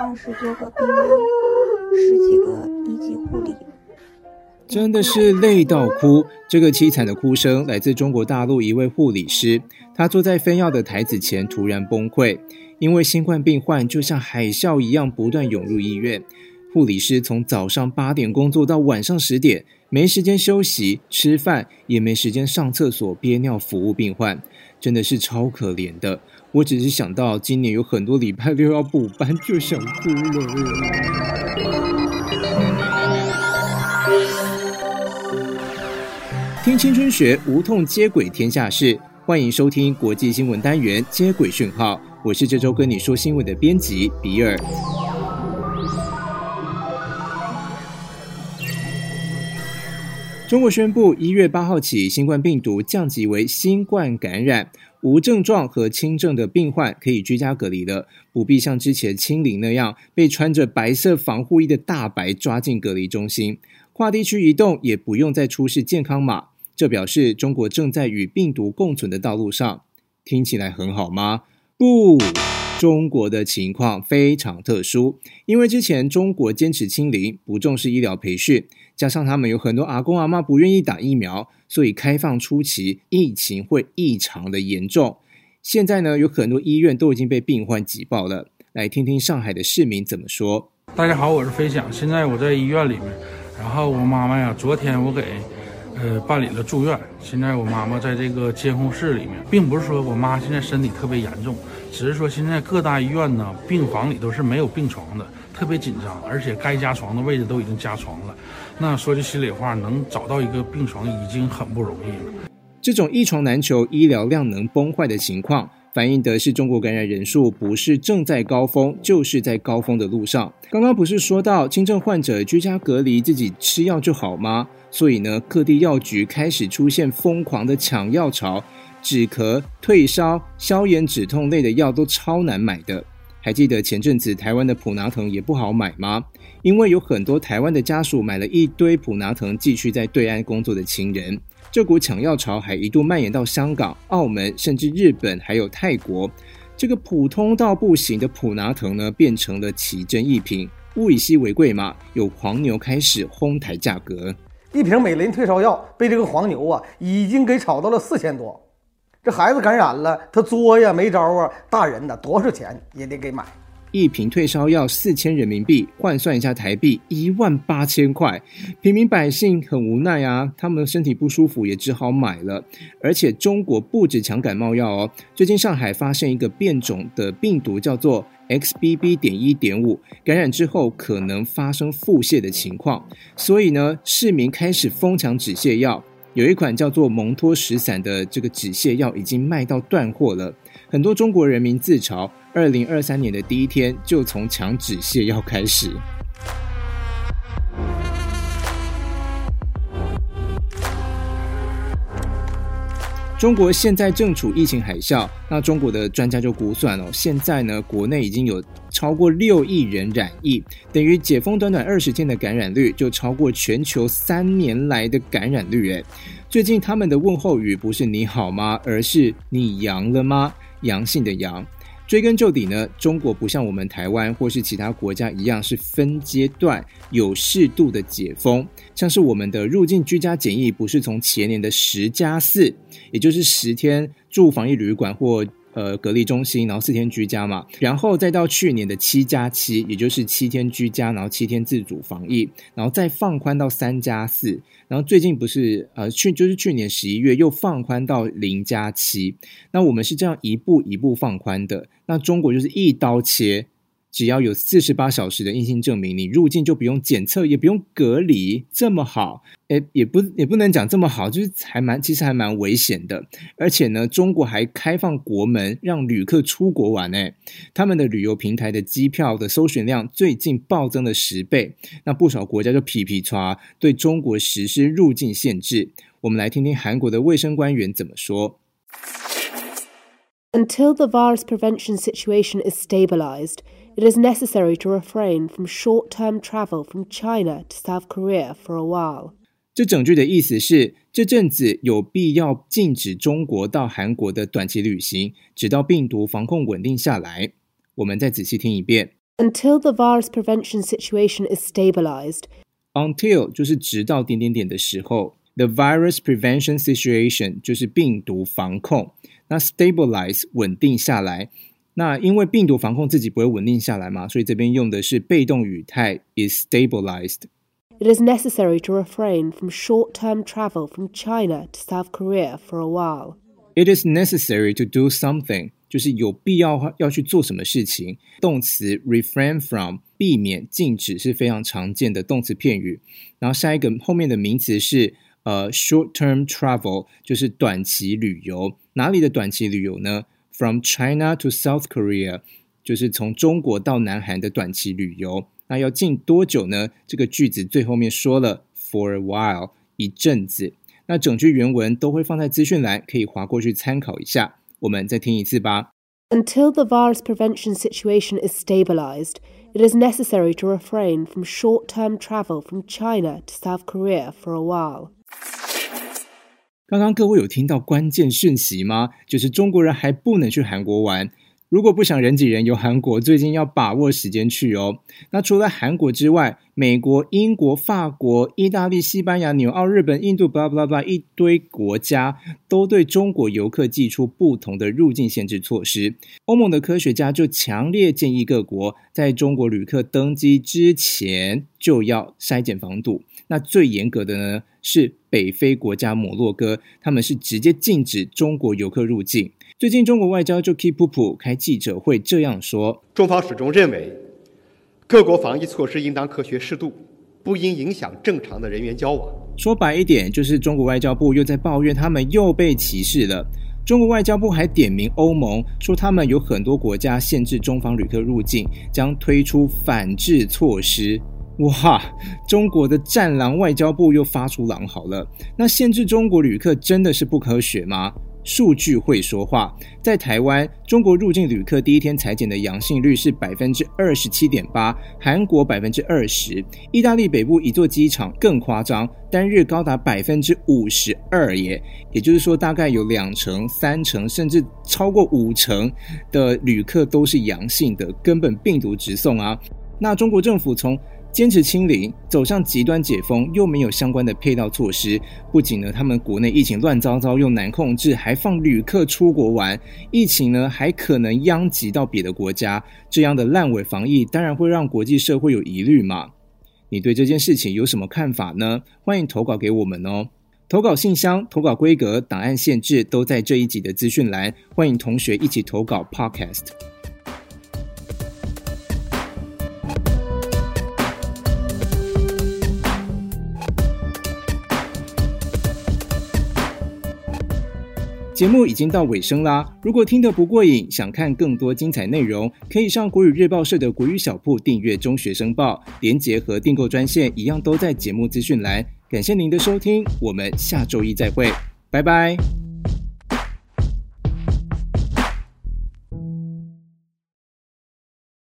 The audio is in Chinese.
二十多个病人，十几个一级护理。真的是累到哭。这个凄惨的哭声来自中国大陆一位护理师，他坐在分药的台子前突然崩溃，因为新冠病患就像海啸一样不断涌入医院。护理师从早上八点工作到晚上十点，没时间休息、吃饭，也没时间上厕所、憋尿服务病患，真的是超可怜的。我只是想到今年有很多礼拜六要补班，就想哭了。听青春学，无痛接轨天下事。欢迎收听国际新闻单元接轨讯号，我是这周跟你说新闻的编辑比尔。中国宣布，一月八号起，新冠病毒降级为新冠感染，无症状和轻症的病患可以居家隔离了，不必像之前清零那样被穿着白色防护衣的大白抓进隔离中心，跨地区移动也不用再出示健康码。这表示中国正在与病毒共存的道路上，听起来很好吗？不，中国的情况非常特殊，因为之前中国坚持清零，不重视医疗培训，加上他们有很多阿公阿妈不愿意打疫苗，所以开放初期疫情会异常的严重。现在呢，有很多医院都已经被病患挤爆了。来听听上海的市民怎么说。大家好，我是飞翔，现在我在医院里面，然后我妈妈呀，昨天我给。呃，办理了住院。现在我妈妈在这个监护室里面，并不是说我妈现在身体特别严重，只是说现在各大医院呢，病房里都是没有病床的，特别紧张，而且该加床的位置都已经加床了。那说句心里话，能找到一个病床已经很不容易了。这种一床难求、医疗量能崩坏的情况。反映的是中国感染人数不是正在高峰，就是在高峰的路上。刚刚不是说到轻症患者居家隔离，自己吃药就好吗？所以呢，各地药局开始出现疯狂的抢药潮，止咳、退烧、消炎、止痛类的药都超难买的。还记得前阵子台湾的普拿疼也不好买吗？因为有很多台湾的家属买了一堆普拿疼寄去在对岸工作的亲人。这股抢药潮还一度蔓延到香港、澳门，甚至日本，还有泰国。这个普通到不行的普拿疼呢，变成了奇珍异品。物以稀为贵嘛，有黄牛开始哄抬价格。一瓶美林退烧药被这个黄牛啊，已经给炒到了四千多。这孩子感染了，他作呀，没招啊。大人呢，多少钱也得给买。一瓶退烧药四千人民币，换算一下台币一万八千块，平民百姓很无奈啊，他们身体不舒服也只好买了。而且中国不止抢感冒药哦，最近上海发现一个变种的病毒，叫做 XBB. 点一点五，感染之后可能发生腹泻的情况，所以呢，市民开始疯抢止泻药。有一款叫做蒙脱石散的这个止泻药已经卖到断货了，很多中国人民自嘲。二零二三年的第一天就从抢止泻药开始。中国现在正处疫情海啸，那中国的专家就估算哦，现在呢国内已经有超过六亿人染疫，等于解封短短二十天的感染率就超过全球三年来的感染率。诶，最近他们的问候语不是你好吗，而是你阳了吗？阳性的阳。追根究底呢，中国不像我们台湾或是其他国家一样是分阶段有适度的解封，像是我们的入境居家检疫不是从前年的十加四，也就是十天住防疫旅馆或。呃，隔离中心，然后四天居家嘛，然后再到去年的七加七，也就是七天居家，然后七天自主防疫，然后再放宽到三加四，然后最近不是呃去就是去年十一月又放宽到零加七，那我们是这样一步一步放宽的，那中国就是一刀切。只要有四十八小时的阴性证明，你入境就不用检测，也不用隔离，这么好？哎，也不也不能讲这么好，就是还蛮，其实还蛮危险的。而且呢，中国还开放国门，让旅客出国玩。哎，他们的旅游平台的机票的搜寻量最近暴增了十倍。那不少国家就皮皮抓对中国实施入境限制。我们来听听韩国的卫生官员怎么说。Until the virus prevention situation is stabilized. It is necessary to refrain from short-term travel from China to South Korea for a while. 这整句的意思是，这阵子有必要禁止中国到韩国的短期旅行，直到病毒防控稳定下来。我们再仔细听一遍。 Until the virus prevention situation is stabilized, Until 就是直到点点点的时候，the virus prevention situation 就是病毒防控。那 stabilize 稳定下来。 那因为病毒防控自己不会稳定下来嘛，所以这边用的是被动语态 is stabilized。it is necessary to refrain from short term travel from China to South Korea for a while. It is necessary to do something，就是有必要要去做什么事情。动词 refrain from 避免、禁止是非常常见的动词片语。然后下一个后面的名词是呃 short term travel，就是短期旅游。哪里的短期旅游呢 ？From China to South Korea，就是从中国到南韩的短期旅游。那要近多久呢？这个句子最后面说了 for a while，一阵子。那整句原文都会放在资讯栏，可以划过去参考一下。我们再听一次吧。 Until the virus prevention situation is stabilized, it is necessary to refrain from short term travel from China to South Korea for a while. 刚刚各位有听到关键讯息吗？就是中国人还不能去韩国玩。如果不想人挤人游韩国，最近要把握时间去哦。那除了韩国之外，美国、英国、法国、意大利、西班牙、纽澳、日本、印度，巴拉巴拉巴拉一堆国家都对中国游客寄出不同的入境限制措施。欧盟的科学家就强烈建议各国在中国旅客登机之前就要筛检防堵。那最严格的呢是北非国家摩洛哥，他们是直接禁止中国游客入境。最近中国外交就 Keep 普普开记者会这样说：中方始终认为，各国防疫措施应当科学适度，不应影响正常的人员交往。说白一点，就是中国外交部又在抱怨他们又被歧视了。中国外交部还点名欧盟，说他们有很多国家限制中方旅客入境，将推出反制措施。哇，中国的战狼外交部又发出狼嚎了。那限制中国旅客真的是不科学吗？数据会说话，在台湾，中国入境旅客第一天裁剪的阳性率是百分之二十七点八，韩国百分之二十，意大利北部一座机场更夸张，单日高达百分之五十二耶，也就是说，大概有两成、三成，甚至超过五成的旅客都是阳性的，根本病毒直送啊！那中国政府从坚持清零，走向极端解封，又没有相关的配套措施。不仅呢，他们国内疫情乱糟糟又难控制，还放旅客出国玩，疫情呢还可能殃及到别的国家。这样的烂尾防疫，当然会让国际社会有疑虑嘛。你对这件事情有什么看法呢？欢迎投稿给我们哦。投稿信箱、投稿规格、档案限制都在这一集的资讯栏，欢迎同学一起投稿 Podcast。节目已经到尾声啦！如果听得不过瘾，想看更多精彩内容，可以上国语日报社的国语小铺订阅《中学生报》，连结和订购专线一样都在节目资讯栏。感谢您的收听，我们下周一再会，拜拜。